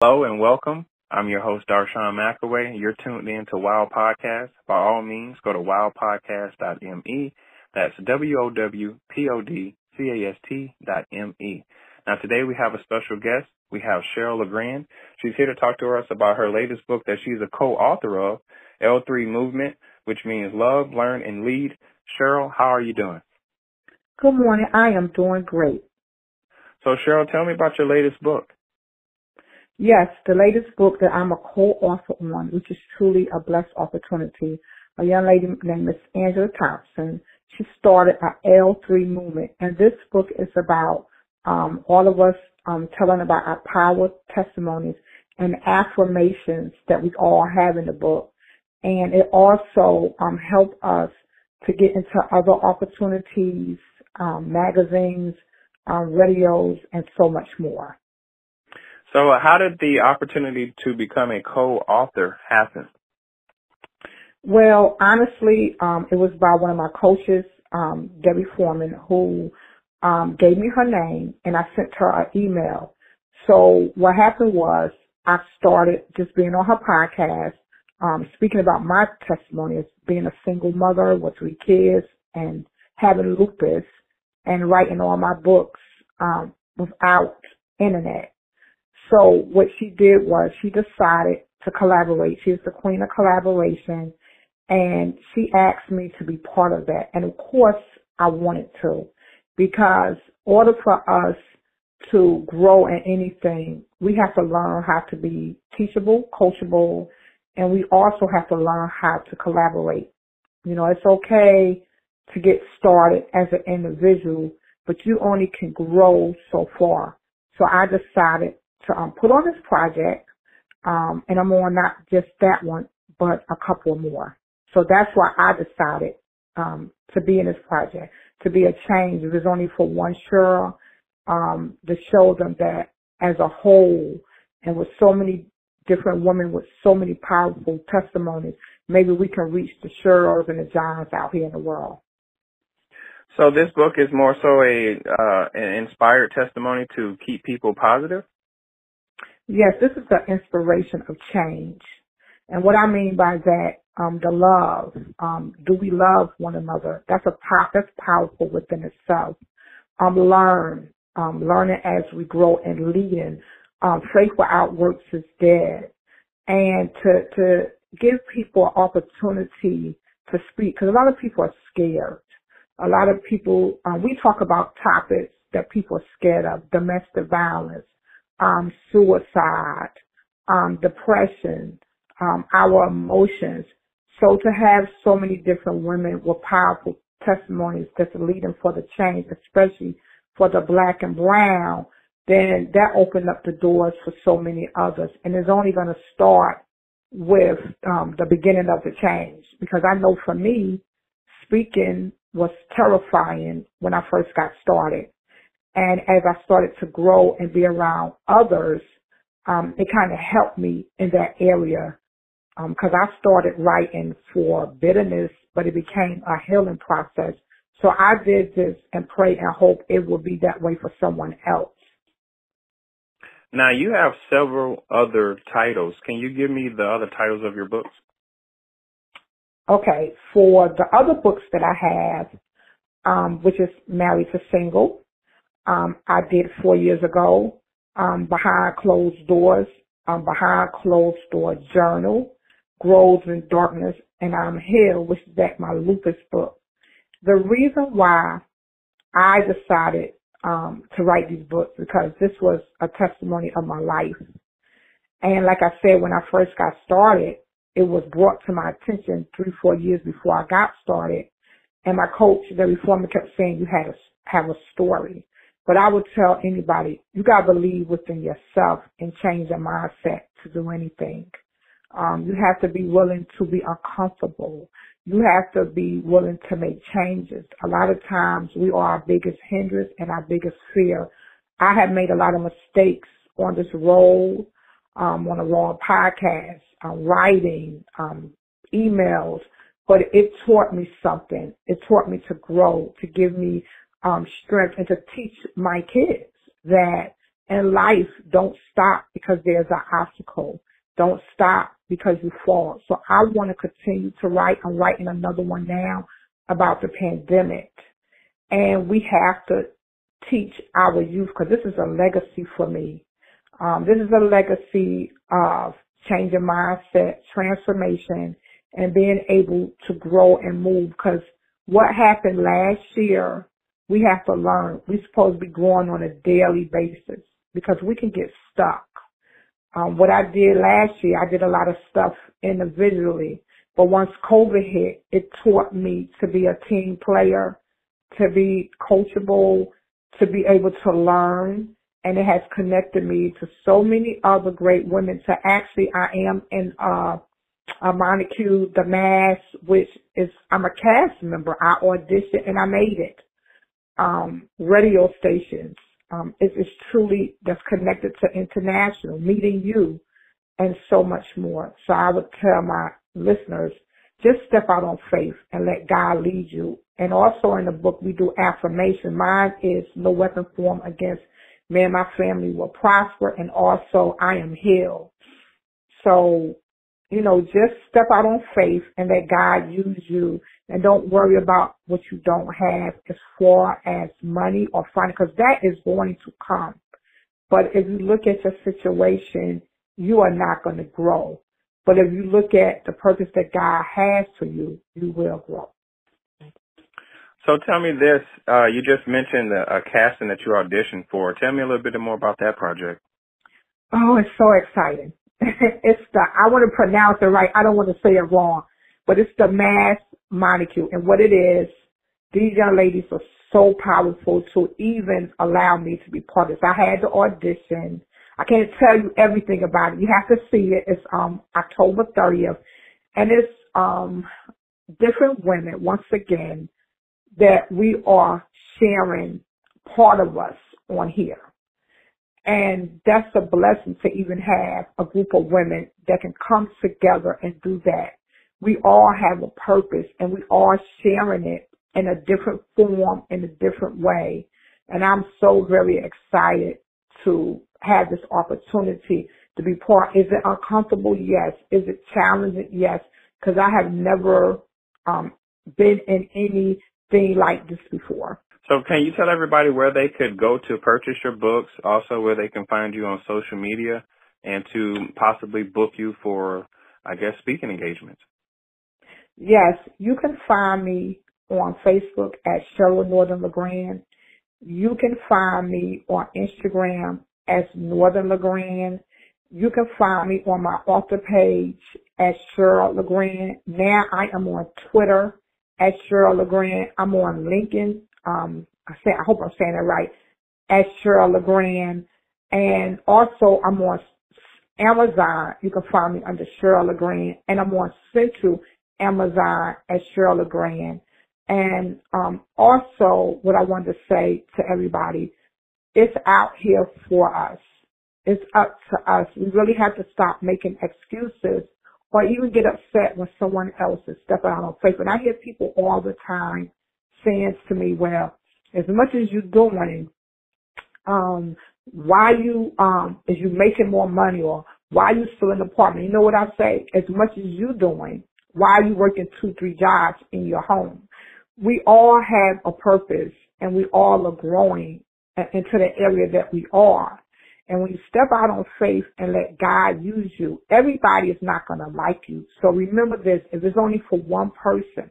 Hello and welcome. I'm your host, Darshawn McAway. You're tuned in to Wow Podcast. By all means, go to wowpodcast.me. That's W-O-W-P-O-D-C-A-S-T dot M-E. Now today we have a special guest. We have Cheryl LeGrand. She's here to talk to us about her latest book that she's a co-author of, L3 Movement, which means love, learn, and lead. Cheryl, how are you doing? Good morning. I am doing great. So Cheryl, tell me about your latest book. Yes, the latest book that I'm a co-author on, which is truly a blessed opportunity. A young lady named Miss Angela Thompson. She started a L3 movement, and this book is about um, all of us um, telling about our power testimonies and affirmations that we all have in the book, and it also um, helped us to get into other opportunities, um, magazines, um, radios, and so much more. So uh, how did the opportunity to become a co-author happen? Well, honestly, um, it was by one of my coaches, um, Debbie Foreman, who um, gave me her name, and I sent her an email. So what happened was I started just being on her podcast, um, speaking about my testimony as being a single mother with three kids and having lupus, and writing all my books um, without internet. So what she did was she decided to collaborate. She is the queen of collaboration and she asked me to be part of that. And of course I wanted to because order for us to grow in anything, we have to learn how to be teachable, coachable, and we also have to learn how to collaborate. You know, it's okay to get started as an individual, but you only can grow so far. So I decided to um, put on this project, um, and I'm on not just that one, but a couple more. So that's why I decided um, to be in this project, to be a change. It was only for one sure, um, to show them that as a whole, and with so many different women with so many powerful testimonies, maybe we can reach the Cheryls and the Johns out here in the world. So this book is more so a uh, an inspired testimony to keep people positive. Yes, this is the inspiration of change. And what I mean by that, um, the love, um, do we love one another? That's a that's powerful within itself. Um, learn, um, learning as we grow and leading. Um, faith without works is dead. And to, to give people opportunity to speak, because a lot of people are scared. A lot of people, um, we talk about topics that people are scared of, domestic violence, um, suicide, um, depression, um, our emotions. So to have so many different women with powerful testimonies that's leading for the change, especially for the black and brown, then that opened up the doors for so many others. And it's only going to start with um, the beginning of the change. Because I know for me, speaking was terrifying when I first got started. And as I started to grow and be around others, um, it kind of helped me in that area because um, I started writing for bitterness, but it became a healing process. So I did this and pray and hope it will be that way for someone else. Now you have several other titles. Can you give me the other titles of your books? Okay, for the other books that I have, um, which is Married to Single, um, I did four years ago. Um, Behind Closed Doors, um, Behind Closed Door Journal, Grows in Darkness, and I'm Here, which is that my lupus book. The reason why I decided um, to write these books because this was a testimony of my life. And like I said, when I first got started, it was brought to my attention three, four years before I got started. And my coach, the reformer, kept saying you had to have a story. But I would tell anybody, you gotta believe within yourself and change your mindset to do anything. Um, you have to be willing to be uncomfortable. You have to be willing to make changes. A lot of times we are our biggest hindrance and our biggest fear. I have made a lot of mistakes on this role, um, on the wrong podcast, um, writing, um, emails, but it taught me something. It taught me to grow, to give me um, strength and to teach my kids that in life, don't stop because there's an obstacle. Don't stop because you fall. So I want to continue to write. I'm writing another one now about the pandemic. And we have to teach our youth because this is a legacy for me. Um, this is a legacy of changing mindset, transformation, and being able to grow and move because what happened last year, we have to learn. We're supposed to be growing on a daily basis because we can get stuck. Um, what I did last year, I did a lot of stuff individually, but once COVID hit, it taught me to be a team player, to be coachable, to be able to learn, and it has connected me to so many other great women. To actually, I am in uh, a Monicue, The Mass, which is I'm a cast member. I auditioned and I made it. Um, radio stations. Um, it is truly that's connected to international, meeting you, and so much more. So I would tell my listeners, just step out on faith and let God lead you. And also in the book, we do affirmation. Mine is no weapon formed against me and my family will prosper and also I am healed. So, you know, just step out on faith and let God use you and don't worry about what you don't have as far as money or finance because that is going to come. But if you look at your situation, you are not going to grow. But if you look at the purpose that God has for you, you will grow. So tell me this, uh, you just mentioned a, a casting that you auditioned for. Tell me a little bit more about that project. Oh, it's so exciting. it's the, I want to pronounce it right. I don't want to say it wrong, but it's the Mass Monicue. And what it is, these young ladies are so powerful to even allow me to be part of this. I had to audition. I can't tell you everything about it. You have to see it. It's um October 30th. And it's um different women, once again, that we are sharing part of us on here. And that's a blessing to even have a group of women that can come together and do that. We all have a purpose and we are sharing it in a different form, in a different way. And I'm so very excited to have this opportunity to be part. Is it uncomfortable? Yes. Is it challenging? Yes. Cause I have never, um, been in anything like this before. So can you tell everybody where they could go to purchase your books, also where they can find you on social media and to possibly book you for, I guess, speaking engagements? Yes, you can find me on Facebook at Cheryl Northern LeGrand. You can find me on Instagram as Northern LeGrand. You can find me on my author page at Cheryl LeGrand. Now I am on Twitter at Cheryl LeGrand. I'm on LinkedIn. Um, I say, I hope I'm saying it right. At Cheryl LeGrand. And also I'm on Amazon. You can find me under Cheryl LeGrand. And I'm on Central Amazon at Cheryl LeGrand. And um, also, what I wanted to say to everybody, it's out here for us. It's up to us. We really have to stop making excuses or even get upset when someone else is stepping out on faith. And I hear people all the time saying to me, well, as much as you're doing, um, why you, um, is you making more money or why you still in the apartment? You know what I say? As much as you're doing, why are you working two, three jobs in your home? We all have a purpose and we all are growing into the area that we are. And when you step out on faith and let God use you, everybody is not going to like you. So remember this, if it's only for one person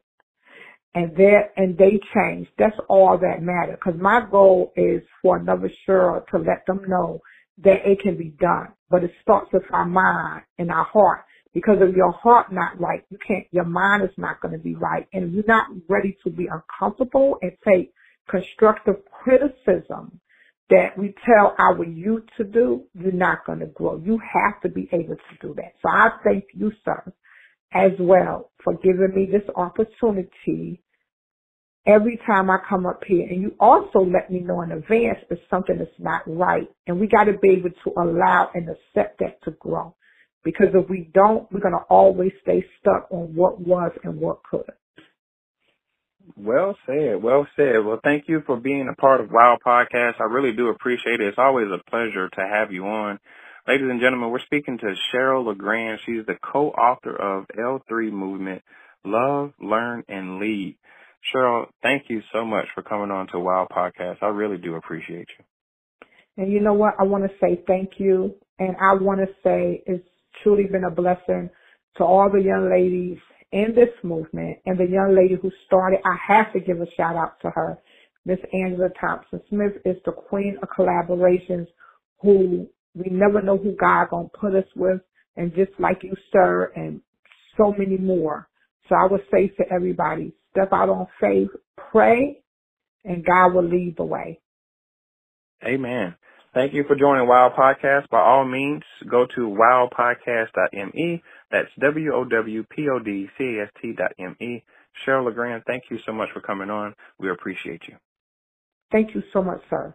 and they and they change, that's all that matters. Cause my goal is for another Cheryl to let them know that it can be done. But it starts with our mind and our heart. Because if your heart not right, you can't, your mind is not going to be right. And you're not ready to be uncomfortable and take constructive criticism, that we tell our youth to do, you're not going to grow. You have to be able to do that. So I thank you, sir, as well for giving me this opportunity every time I come up here. And you also let me know in advance if something is not right. And we got to be able to allow and accept that to grow. Because if we don't, we're going to always stay stuck on what was and what could. Well said. Well said. Well, thank you for being a part of Wow Podcast. I really do appreciate it. It's always a pleasure to have you on. Ladies and gentlemen, we're speaking to Cheryl LeGrand. She's the co-author of L3 Movement, Love, Learn, and Lead. Cheryl, thank you so much for coming on to Wow Podcast. I really do appreciate you. And you know what? I want to say thank you. And I want to say it's truly been a blessing to all the young ladies in this movement and the young lady who started. I have to give a shout out to her. Miss Angela Thompson Smith is the queen of collaborations who we never know who God gonna put us with and just like you, sir, and so many more. So I would say to everybody, step out on faith, pray, and God will lead the way. Amen. Thank you for joining Wow Podcast. By all means, go to wowpodcast.me. That's W-O-W-P-O-D-C-A-S-T dot M-E. Cheryl LeGrand, thank you so much for coming on. We appreciate you. Thank you so much, sir.